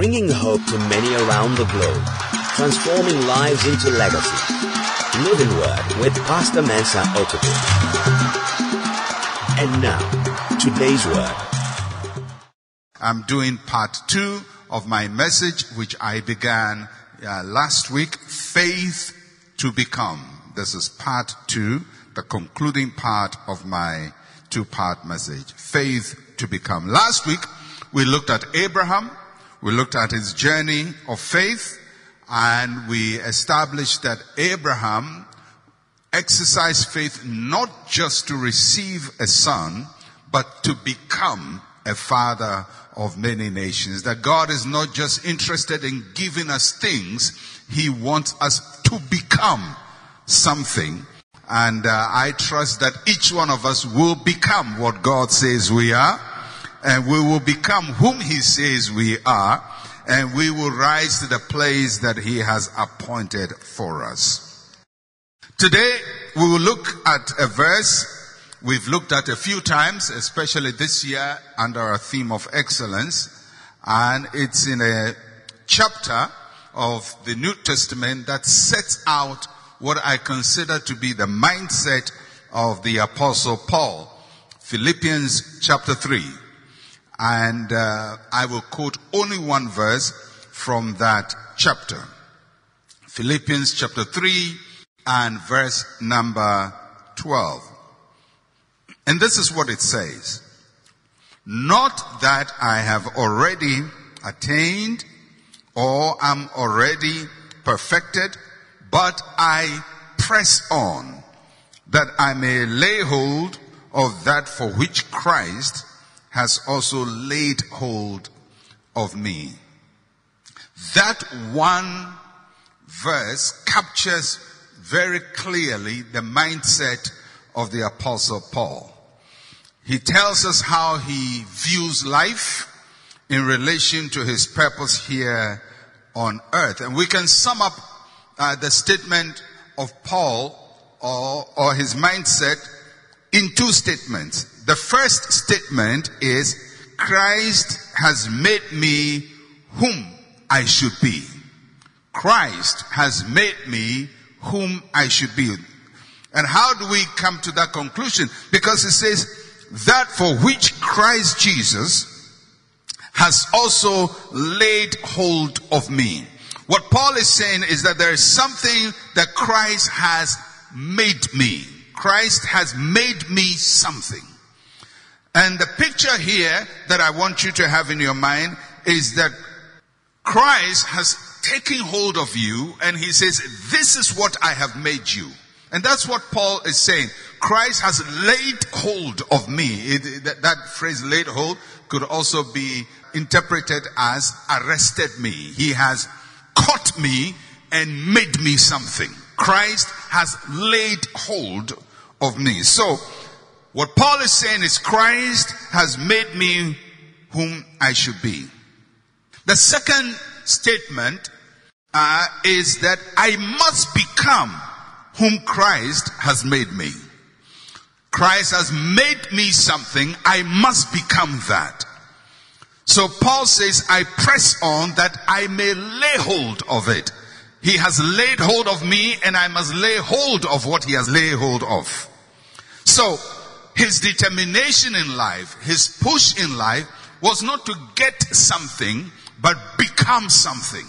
bringing hope to many around the globe, transforming lives into legacy. Living Word with Pastor Mensa Otabil. And now, today's word. I'm doing part two of my message, which I began uh, last week, Faith to Become. This is part two, the concluding part of my two part message, Faith to Become. Last week, we looked at Abraham, we looked at his journey of faith, and we established that Abraham exercised faith not just to receive a son, but to become a father of many nations. That God is not just interested in giving us things, He wants us to become something. And uh, I trust that each one of us will become what God says we are, and we will become whom He says we are, and we will rise to the place that He has appointed for us. Today, we will look at a verse we've looked at a few times, especially this year under our theme of excellence. And it's in a chapter of the New Testament that sets out what I consider to be the mindset of the apostle Paul. Philippians chapter 3. And uh, I will quote only one verse from that chapter. Philippians chapter 3 and verse number 12. And this is what it says. Not that I have already attained or am already perfected, but I press on that I may lay hold of that for which Christ has also laid hold of me. That one verse captures very clearly the mindset of the apostle Paul. He tells us how he views life in relation to his purpose here on earth. And we can sum up uh, the statement of Paul or, or his mindset in two statements. The first statement is Christ has made me whom I should be. Christ has made me whom I should be. And how do we come to that conclusion? Because it says, that for which Christ Jesus has also laid hold of me. What Paul is saying is that there is something that Christ has made me. Christ has made me something. And the picture here that I want you to have in your mind is that Christ has taken hold of you and he says, this is what I have made you. And that's what Paul is saying. Christ has laid hold of me. It, that, that phrase laid hold could also be interpreted as arrested me. He has caught me and made me something. Christ has laid hold of me. So, what Paul is saying is Christ has made me whom I should be. The second statement uh, is that I must become whom Christ has made me. Christ has made me something. I must become that. So Paul says, I press on that I may lay hold of it. He has laid hold of me and I must lay hold of what he has laid hold of. So his determination in life, his push in life was not to get something, but become something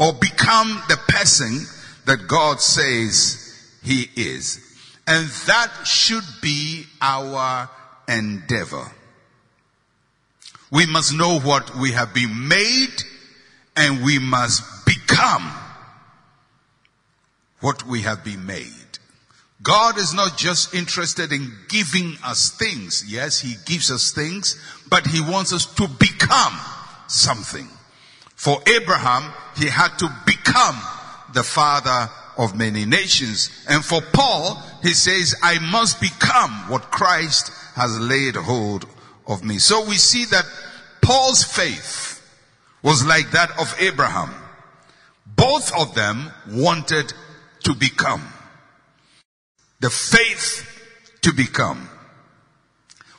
or become the person that God says he is. And that should be our endeavor. We must know what we have been made and we must become what we have been made. God is not just interested in giving us things. Yes, He gives us things, but He wants us to become something. For Abraham, he had to become the father of many nations. And for Paul, he says, I must become what Christ has laid hold of me. So we see that Paul's faith was like that of Abraham. Both of them wanted to become. The faith to become.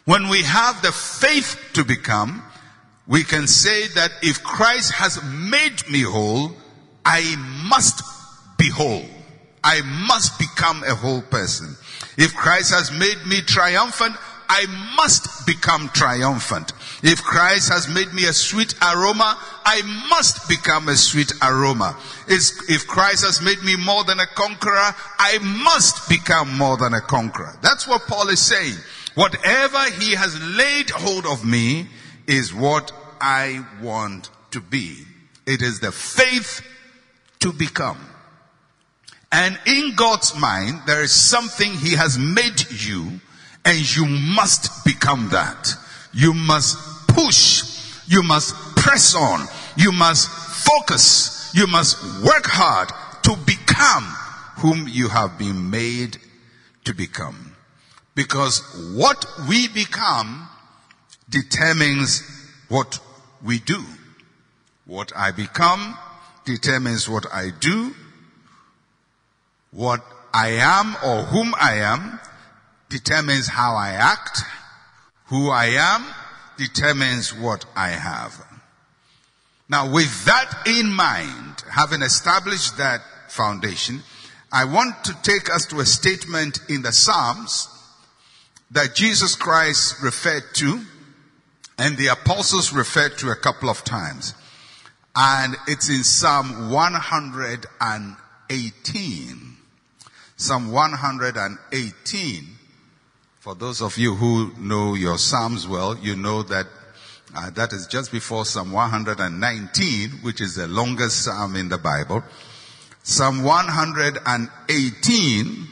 When we have the faith to become, we can say that if Christ has made me whole, I must be whole. I must become a whole person. If Christ has made me triumphant, I must become triumphant. If Christ has made me a sweet aroma, I must become a sweet aroma. If Christ has made me more than a conqueror, I must become more than a conqueror. That's what Paul is saying. Whatever he has laid hold of me is what I want to be. It is the faith to become. And in God's mind, there is something He has made you, and you must become that. You must push. You must press on. You must focus. You must work hard to become whom you have been made to become. Because what we become determines what we do. What I become determines what I do. What I am or whom I am determines how I act. Who I am determines what I have. Now with that in mind, having established that foundation, I want to take us to a statement in the Psalms that Jesus Christ referred to and the apostles referred to a couple of times. And it's in Psalm 118. Psalm 118. For those of you who know your Psalms well, you know that uh, that is just before Psalm 119, which is the longest Psalm in the Bible. Psalm 118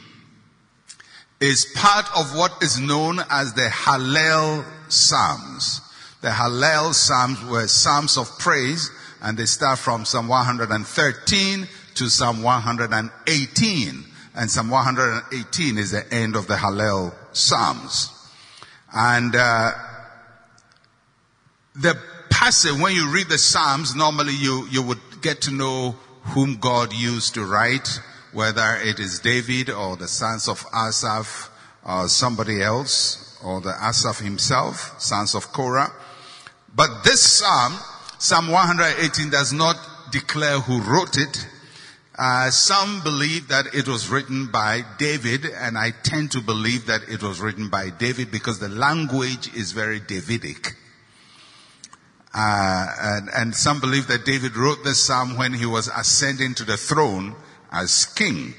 is part of what is known as the Hallel Psalms. The Hallel Psalms were Psalms of praise and they start from Psalm 113 to Psalm 118. And Psalm 118 is the end of the Hallel Psalms. And uh, the passage, when you read the Psalms, normally you, you would get to know whom God used to write, whether it is David or the sons of Asaph or somebody else, or the Asaph himself, sons of Korah. But this psalm, Psalm 118, does not declare who wrote it. Uh, some believe that it was written by David, and I tend to believe that it was written by David because the language is very Davidic. Uh, and, and some believe that David wrote this psalm when he was ascending to the throne as king.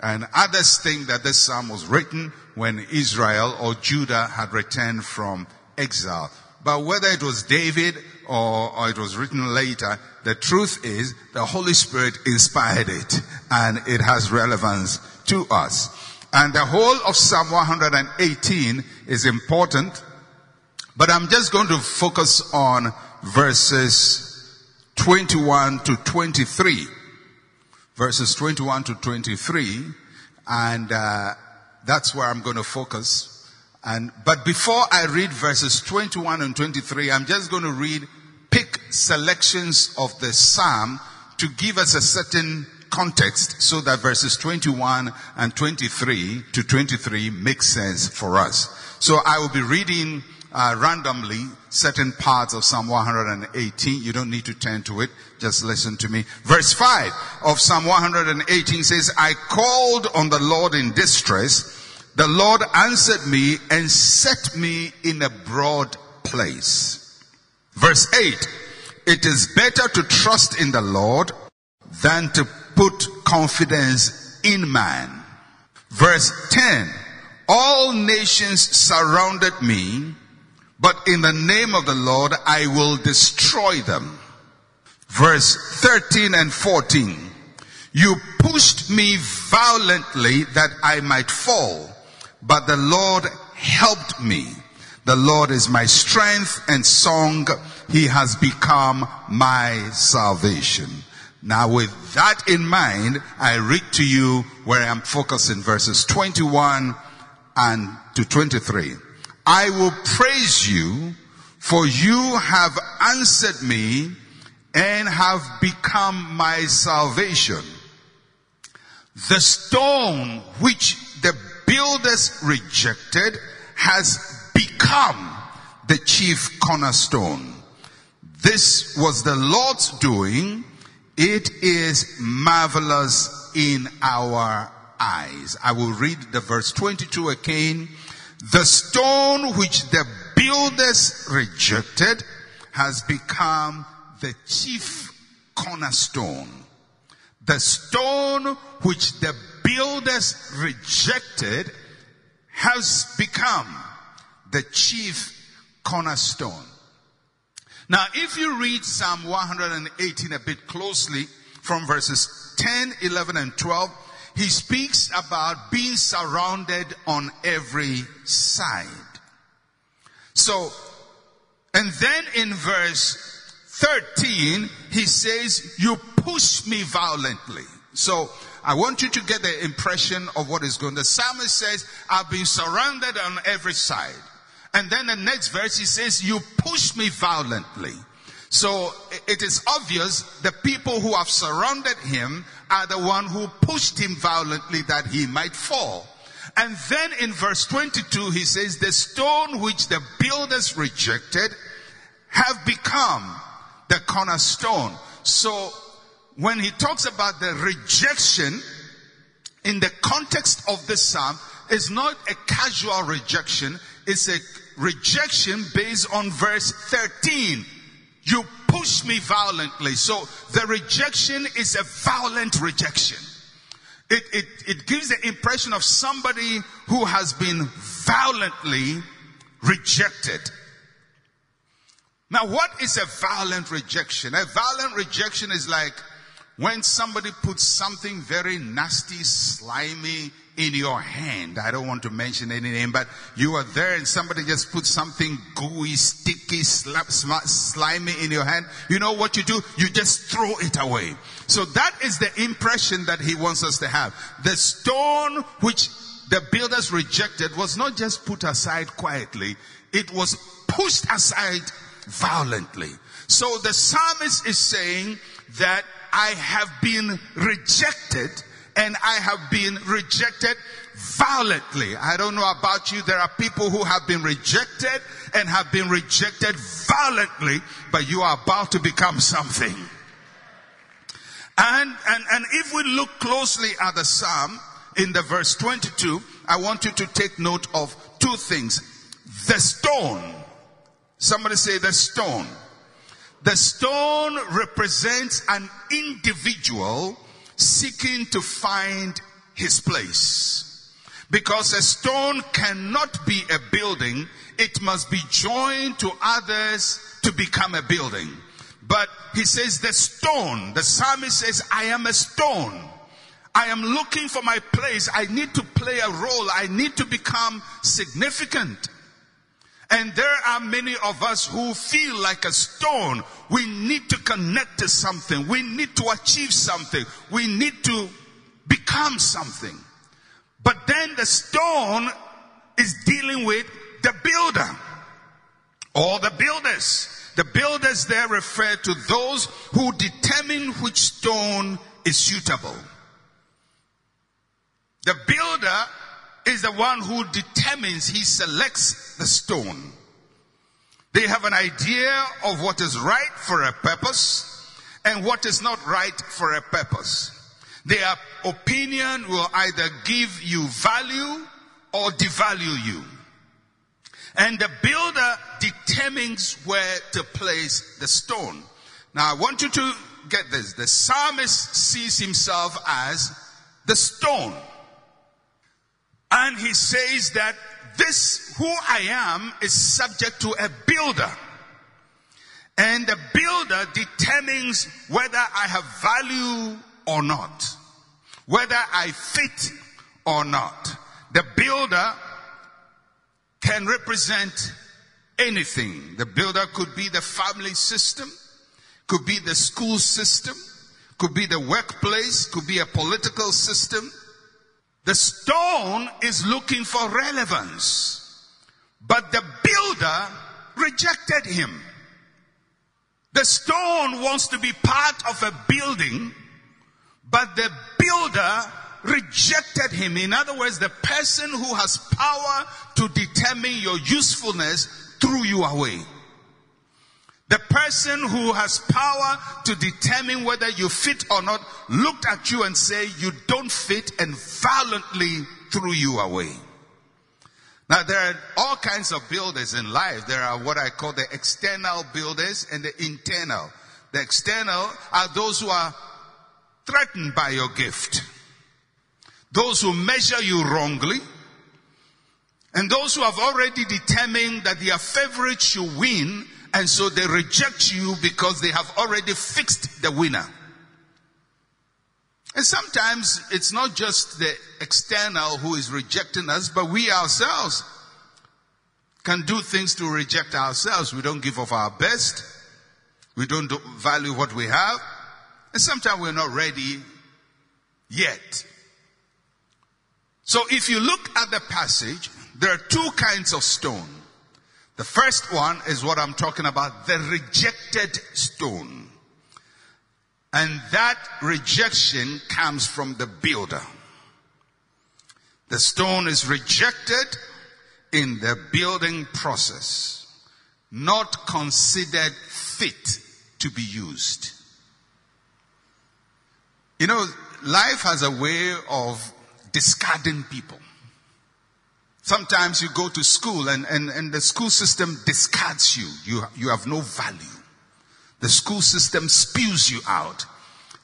And others think that this psalm was written when Israel or Judah had returned from exile. But whether it was David or, or, it was written later, the truth is the Holy Spirit inspired it and it has relevance to us. And the whole of Psalm 118 is important, but I'm just going to focus on verses 21 to 23. Verses 21 to 23, and uh, that's where I'm going to focus. And, but before I read verses 21 and 23, I'm just going to read, pick selections of the Psalm to give us a certain context so that verses 21 and 23 to 23 make sense for us. So I will be reading uh, randomly certain parts of Psalm 118. You don't need to turn to it. Just listen to me. Verse 5 of Psalm 118 says, I called on the Lord in distress the Lord answered me and set me in a broad place. Verse 8. It is better to trust in the Lord than to put confidence in man. Verse 10. All nations surrounded me, but in the name of the Lord I will destroy them. Verse 13 and 14. You pushed me violently that I might fall but the Lord helped me. The Lord is my strength and song. He has become my salvation. Now with that in mind, I read to you where I'm focusing verses 21 and to 23. I will praise you for you have answered me and have become my salvation. The stone which builders rejected has become the chief cornerstone. This was the Lord's doing. It is marvelous in our eyes. I will read the verse 22 again. The stone which the builders rejected has become the chief cornerstone. The stone which the builders rejected has become the chief cornerstone. Now, if you read Psalm 118 a bit closely from verses 10, 11, and 12, he speaks about being surrounded on every side. So, and then in verse 13, he says, you push me violently. So, I want you to get the impression of what is going. The psalmist says, I've been surrounded on every side. And then the next verse he says, you push me violently. So it is obvious the people who have surrounded him are the one who pushed him violently that he might fall. And then in verse 22 he says, the stone which the builders rejected have become the cornerstone. So when he talks about the rejection in the context of this psalm, it's not a casual rejection. It's a rejection based on verse 13. You push me violently. So the rejection is a violent rejection. It, it, it gives the impression of somebody who has been violently rejected. Now, what is a violent rejection? A violent rejection is like when somebody puts something very nasty, slimy, in your hand. I don't want to mention any name, but you are there and somebody just put something gooey, sticky, slap, slimy in your hand. You know what you do? You just throw it away. So that is the impression that he wants us to have. The stone which the builders rejected was not just put aside quietly, it was pushed aside violently. So the psalmist is saying that I have been rejected and I have been rejected violently. I don't know about you. There are people who have been rejected and have been rejected violently, but you are about to become something. And, and, and if we look closely at the Psalm in the verse 22, I want you to take note of two things. The stone. Somebody say the stone. The stone represents an individual seeking to find his place. Because a stone cannot be a building, it must be joined to others to become a building. But he says the stone, the psalmist says, I am a stone. I am looking for my place. I need to play a role. I need to become significant. And there are many of us who feel like a stone. We need to connect to something. We need to achieve something. We need to become something. But then the stone is dealing with the builder or the builders. The builders there refer to those who determine which stone is suitable. The builder is the one who determines, he selects the stone. They have an idea of what is right for a purpose and what is not right for a purpose. Their opinion will either give you value or devalue you. And the builder determines where to place the stone. Now I want you to get this. The psalmist sees himself as the stone. And he says that this, who I am, is subject to a builder. And the builder determines whether I have value or not. Whether I fit or not. The builder can represent anything. The builder could be the family system, could be the school system, could be the workplace, could be a political system, the stone is looking for relevance. But the builder rejected him. The stone wants to be part of a building, but the builder rejected him. In other words, the person who has power to determine your usefulness threw you away. The person who has power to determine whether you fit or not looked at you and say you don't fit and violently threw you away. Now there are all kinds of builders in life. There are what I call the external builders and the internal. The external are those who are threatened by your gift. Those who measure you wrongly. And those who have already determined that their favorite should win and so they reject you because they have already fixed the winner. And sometimes it's not just the external who is rejecting us, but we ourselves can do things to reject ourselves. We don't give of our best. We don't value what we have. And sometimes we're not ready yet. So if you look at the passage, there are two kinds of stone. The first one is what I'm talking about, the rejected stone. And that rejection comes from the builder. The stone is rejected in the building process, not considered fit to be used. You know, life has a way of discarding people. Sometimes you go to school and, and, and the school system discards you. you. You have no value. The school system spews you out.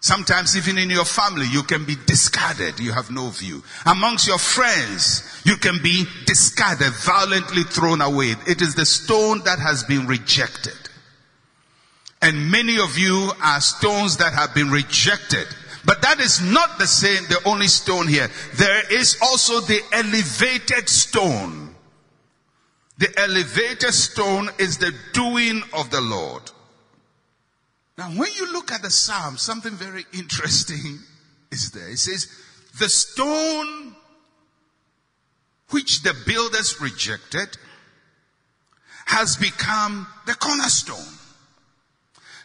Sometimes even in your family, you can be discarded. You have no view. Amongst your friends, you can be discarded, violently thrown away. It is the stone that has been rejected. And many of you are stones that have been rejected. But that is not the same, the only stone here. There is also the elevated stone. The elevated stone is the doing of the Lord. Now, when you look at the Psalm, something very interesting is there. It says, the stone which the builders rejected has become the cornerstone.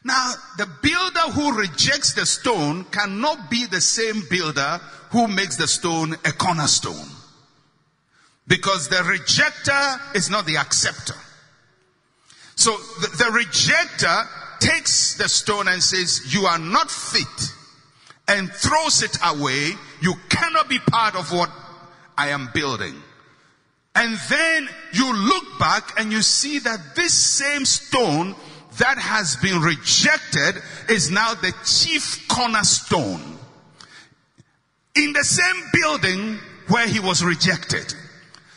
Now, the builder who rejects the stone cannot be the same builder who makes the stone a cornerstone. Because the rejecter is not the acceptor. So the, the rejector takes the stone and says, you are not fit and throws it away. You cannot be part of what I am building. And then you look back and you see that this same stone that has been rejected is now the chief cornerstone in the same building where he was rejected.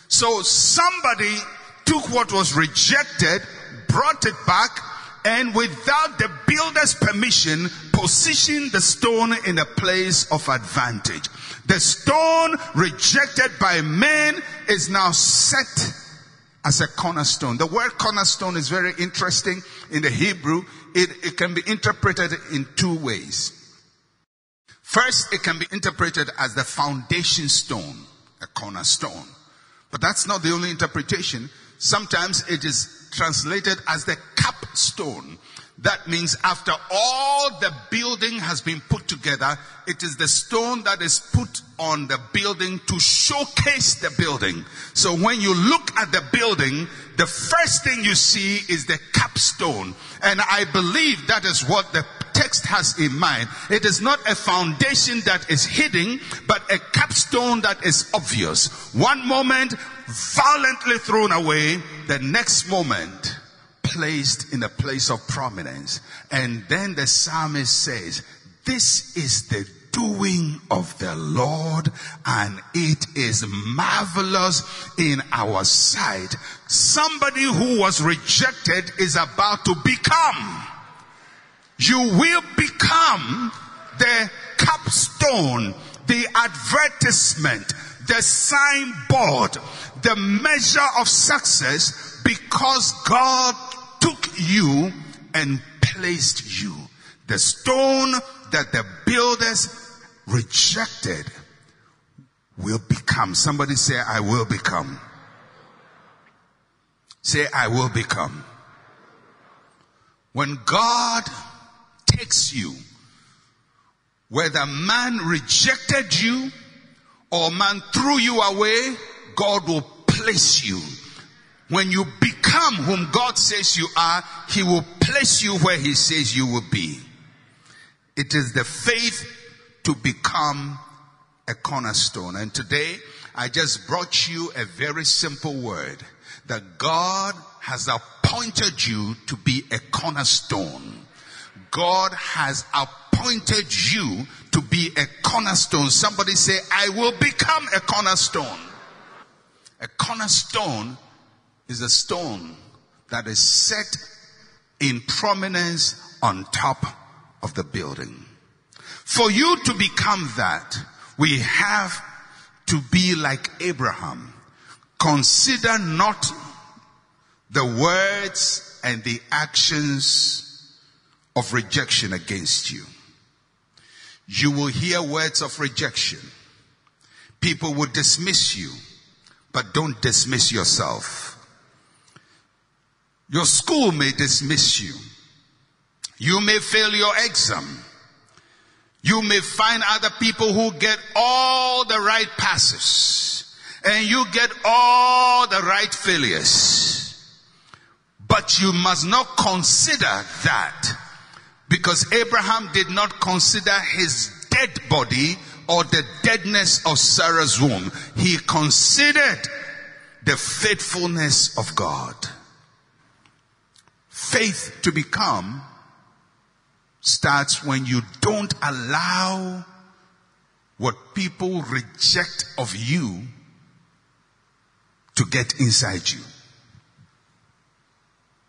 So somebody took what was rejected, brought it back, and without the builder's permission, positioned the stone in a place of advantage. The stone rejected by men is now set as a cornerstone. The word cornerstone is very interesting in the Hebrew. It, it can be interpreted in two ways. First, it can be interpreted as the foundation stone, a cornerstone. But that's not the only interpretation. Sometimes it is translated as the capstone. That means after all the building has been put together, it is the stone that is put on the building to showcase the building. So when you look at the building, the first thing you see is the capstone. And I believe that is what the text has in mind. It is not a foundation that is hidden, but a capstone that is obvious. One moment, violently thrown away. The next moment, placed in a place of prominence. And then the psalmist says, this is the doing of the Lord and it is marvelous in our sight. Somebody who was rejected is about to become. You will become the capstone, the advertisement, the signboard, the measure of success because God took you and placed you. The stone that the builders rejected will become. Somebody say, I will become. Say, I will become. When God takes you, whether man rejected you or man threw you away, God will place you When you become whom God says you are, He will place you where He says you will be. It is the faith to become a cornerstone. And today, I just brought you a very simple word that God has appointed you to be a cornerstone. God has appointed you to be a cornerstone. Somebody say, I will become a cornerstone. A cornerstone is a stone that is set in prominence on top of the building. For you to become that, we have to be like Abraham. Consider not the words and the actions of rejection against you. You will hear words of rejection. People will dismiss you, but don't dismiss yourself. Your school may dismiss you. You may fail your exam. You may find other people who get all the right passes and you get all the right failures. But you must not consider that because Abraham did not consider his dead body or the deadness of Sarah's womb. He considered the faithfulness of God. Faith to become starts when you don't allow what people reject of you to get inside you.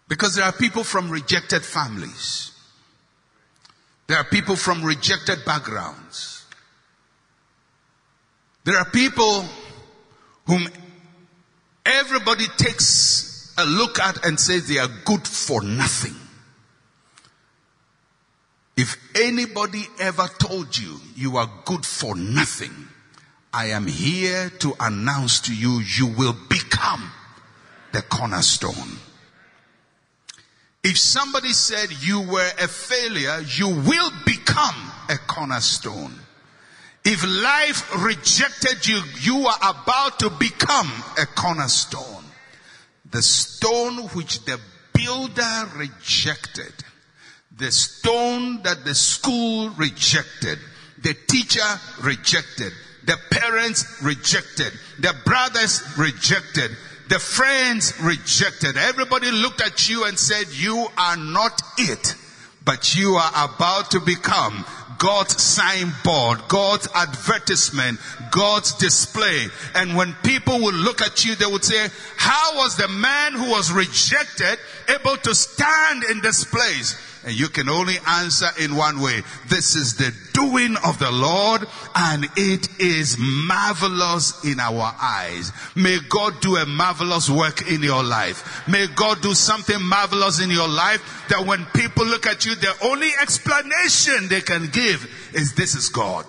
Because there are people from rejected families. There are people from rejected backgrounds. There are people whom everybody takes Uh, look at and say they are good for nothing. If anybody ever told you you are good for nothing, I am here to announce to you, you will become the cornerstone. If somebody said you were a failure, you will become a cornerstone. If life rejected you, you are about to become a cornerstone. The stone which the builder rejected, the stone that the school rejected, the teacher rejected, the parents rejected, the brothers rejected, the friends rejected. Everybody looked at you and said, you are not it, but you are about to become God's signboard, God's advertisement, God's display. And when people would look at you, they would say, how was the man who was rejected able to stand in this place? And you can only answer in one way. This is the doing of the Lord and it is marvelous in our eyes. May God do a marvelous work in your life. May God do something marvelous in your life that when people look at you, the only explanation they can give is this is God.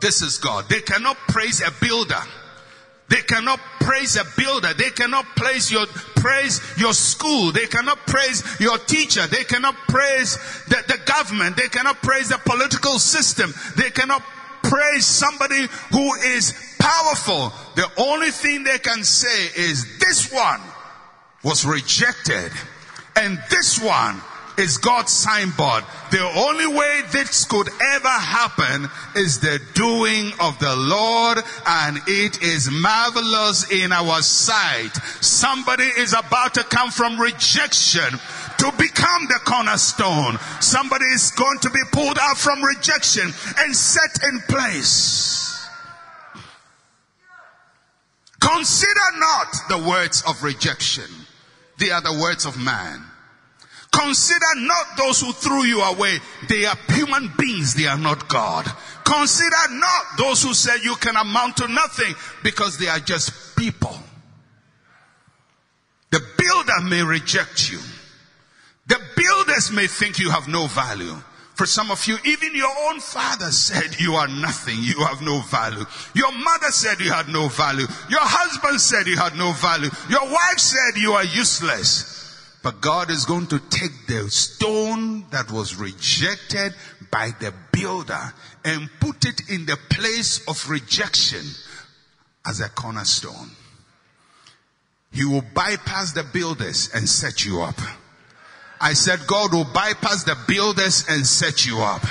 This is God. They cannot praise a builder. They cannot praise a builder. They cannot praise your, praise your school. They cannot praise your teacher. They cannot praise the, the government. They cannot praise the political system. They cannot praise somebody who is powerful. The only thing they can say is this one was rejected and this one is God's signboard. The only way this could ever happen is the doing of the Lord and it is marvelous in our sight. Somebody is about to come from rejection to become the cornerstone. Somebody is going to be pulled out from rejection and set in place. Consider not the words of rejection. They are the words of man. Consider not those who threw you away. They are human beings. They are not God. Consider not those who said you can amount to nothing because they are just people. The builder may reject you. The builders may think you have no value. For some of you, even your own father said you are nothing. You have no value. Your mother said you had no value. Your husband said you had no value. Your wife said you are useless. But God is going to take the stone that was rejected by the builder and put it in the place of rejection as a cornerstone. He will bypass the builders and set you up. I said God will bypass the builders and set you up.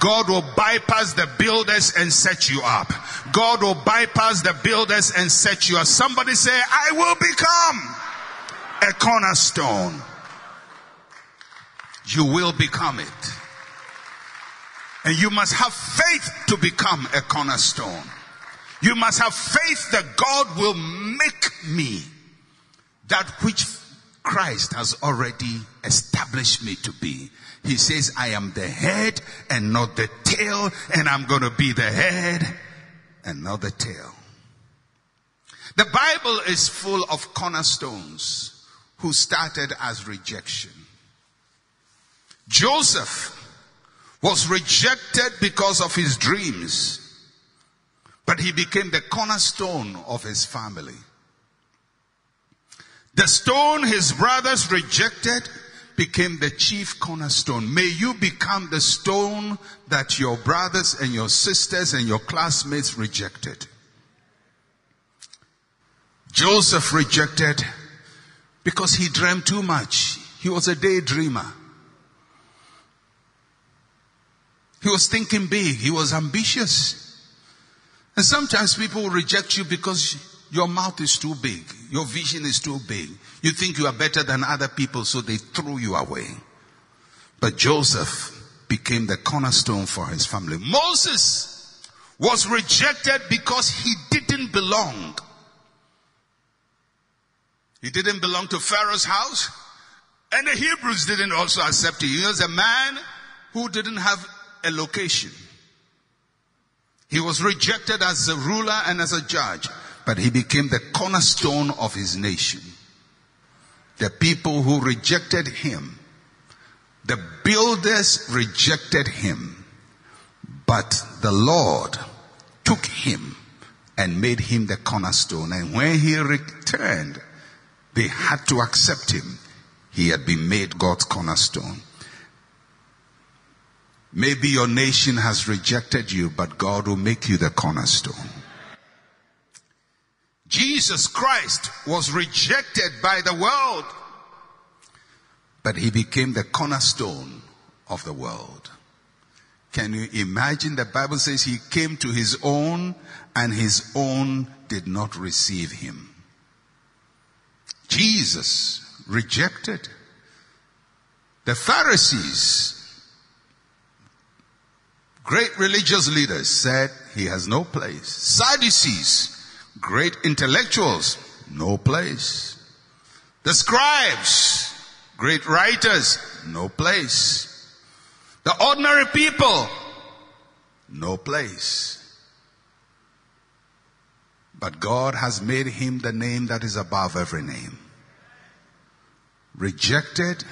God will bypass the builders and set you up. God will bypass the builders and set you up. Somebody say, I will become a cornerstone. You will become it. And you must have faith to become a cornerstone. You must have faith that God will make me that which Christ has already established me to be. He says, I am the head and not the tail, and I'm going to be the head and not the tail. The Bible is full of cornerstones who started as rejection. Joseph was rejected because of his dreams, but he became the cornerstone of his family. The stone his brothers rejected became the chief cornerstone. May you become the stone that your brothers and your sisters and your classmates rejected. Joseph rejected because he dreamed too much. He was a daydreamer. He was thinking big. He was ambitious. And sometimes people will reject you because your mouth is too big. Your vision is too big. You think you are better than other people, so they threw you away. But Joseph became the cornerstone for his family. Moses was rejected because he didn't belong. He didn't belong to Pharaoh's house. And the Hebrews didn't also accept him. He was a man who didn't have a location. He was rejected as a ruler and as a judge but he became the cornerstone of his nation. The people who rejected him, the builders rejected him, but the Lord took him and made him the cornerstone. And when he returned, they had to accept him. He had been made God's cornerstone. Maybe your nation has rejected you, but God will make you the cornerstone. Jesus Christ was rejected by the world, but he became the cornerstone of the world. Can you imagine? The Bible says he came to his own and his own did not receive him. Jesus rejected. The Pharisees, great religious leaders said he has no place. Sadducees, Great intellectuals, no place. The scribes, great writers, no place. The ordinary people, no place. But God has made him the name that is above every name. Rejected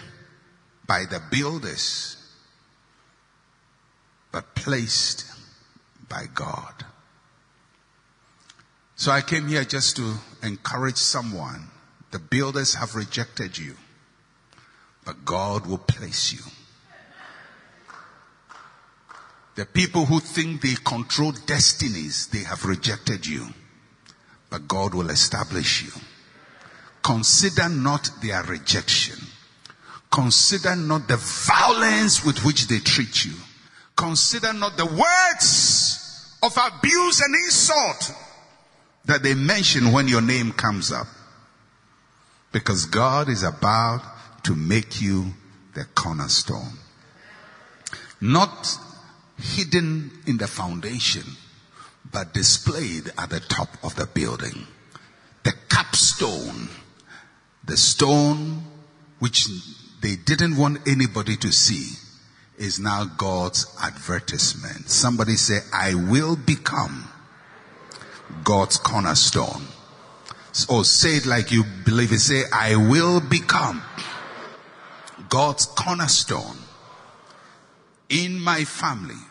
by the builders, but placed by God. So I came here just to encourage someone. The builders have rejected you, but God will place you. The people who think they control destinies, they have rejected you, but God will establish you. Consider not their rejection. Consider not the violence with which they treat you. Consider not the words of abuse and insult that they mention when your name comes up. Because God is about to make you the cornerstone. Not hidden in the foundation, but displayed at the top of the building. The capstone, the stone which they didn't want anybody to see, is now God's advertisement. Somebody say, I will become God's cornerstone. So say it like you believe it. Say, I will become God's cornerstone in my family,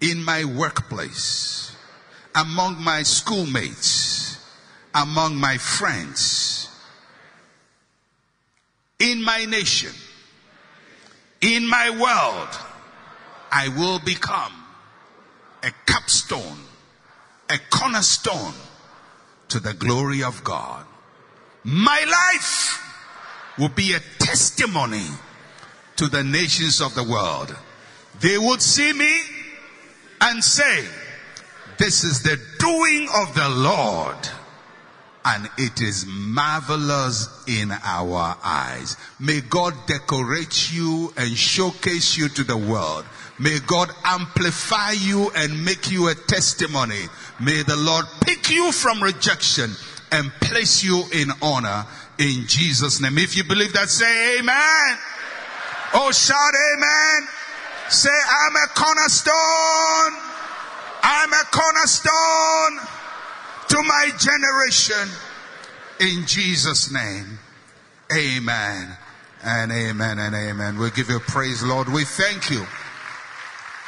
in my workplace, among my schoolmates, among my friends, in my nation, in my world. I will become a capstone a cornerstone to the glory of God. My life will be a testimony to the nations of the world. They would see me and say, this is the doing of the Lord and it is marvelous in our eyes. May God decorate you and showcase you to the world. May God amplify you and make you a testimony. May the Lord pick you from rejection and place you in honor in Jesus' name. If you believe that, say amen. Oh, shout amen. Say, I'm a cornerstone. I'm a cornerstone to my generation. In Jesus' name. Amen and amen and amen. We give you praise, Lord. We thank you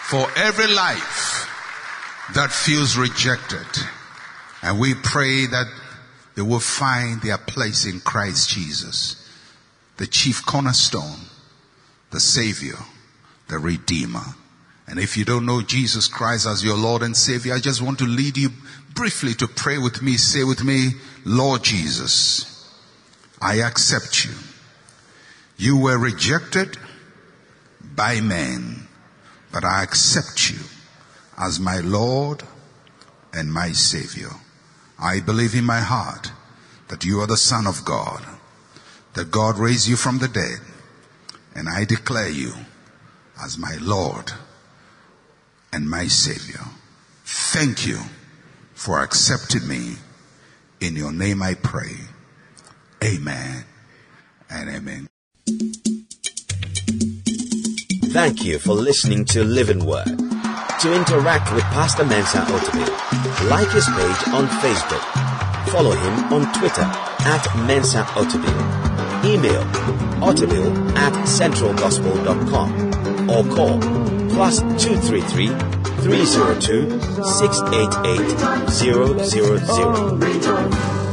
for every life that feels rejected. And we pray that they will find their place in Christ Jesus, the chief cornerstone, the savior, the redeemer. And if you don't know Jesus Christ as your Lord and Savior, I just want to lead you briefly to pray with me. Say with me, Lord Jesus, I accept you. You were rejected by men, but I accept you as my Lord and my Savior. I believe in my heart that you are the Son of God, that God raised you from the dead, and I declare you as my Lord and my Savior. Thank you for accepting me. In your name I pray. Amen and amen. Thank you for listening to Living Word. To interact with Pastor Mensa Otabil, like his page on Facebook. Follow him on Twitter at Mensa Otabil. Email otabil at centralgospel.com or call plus 233 302 688 000.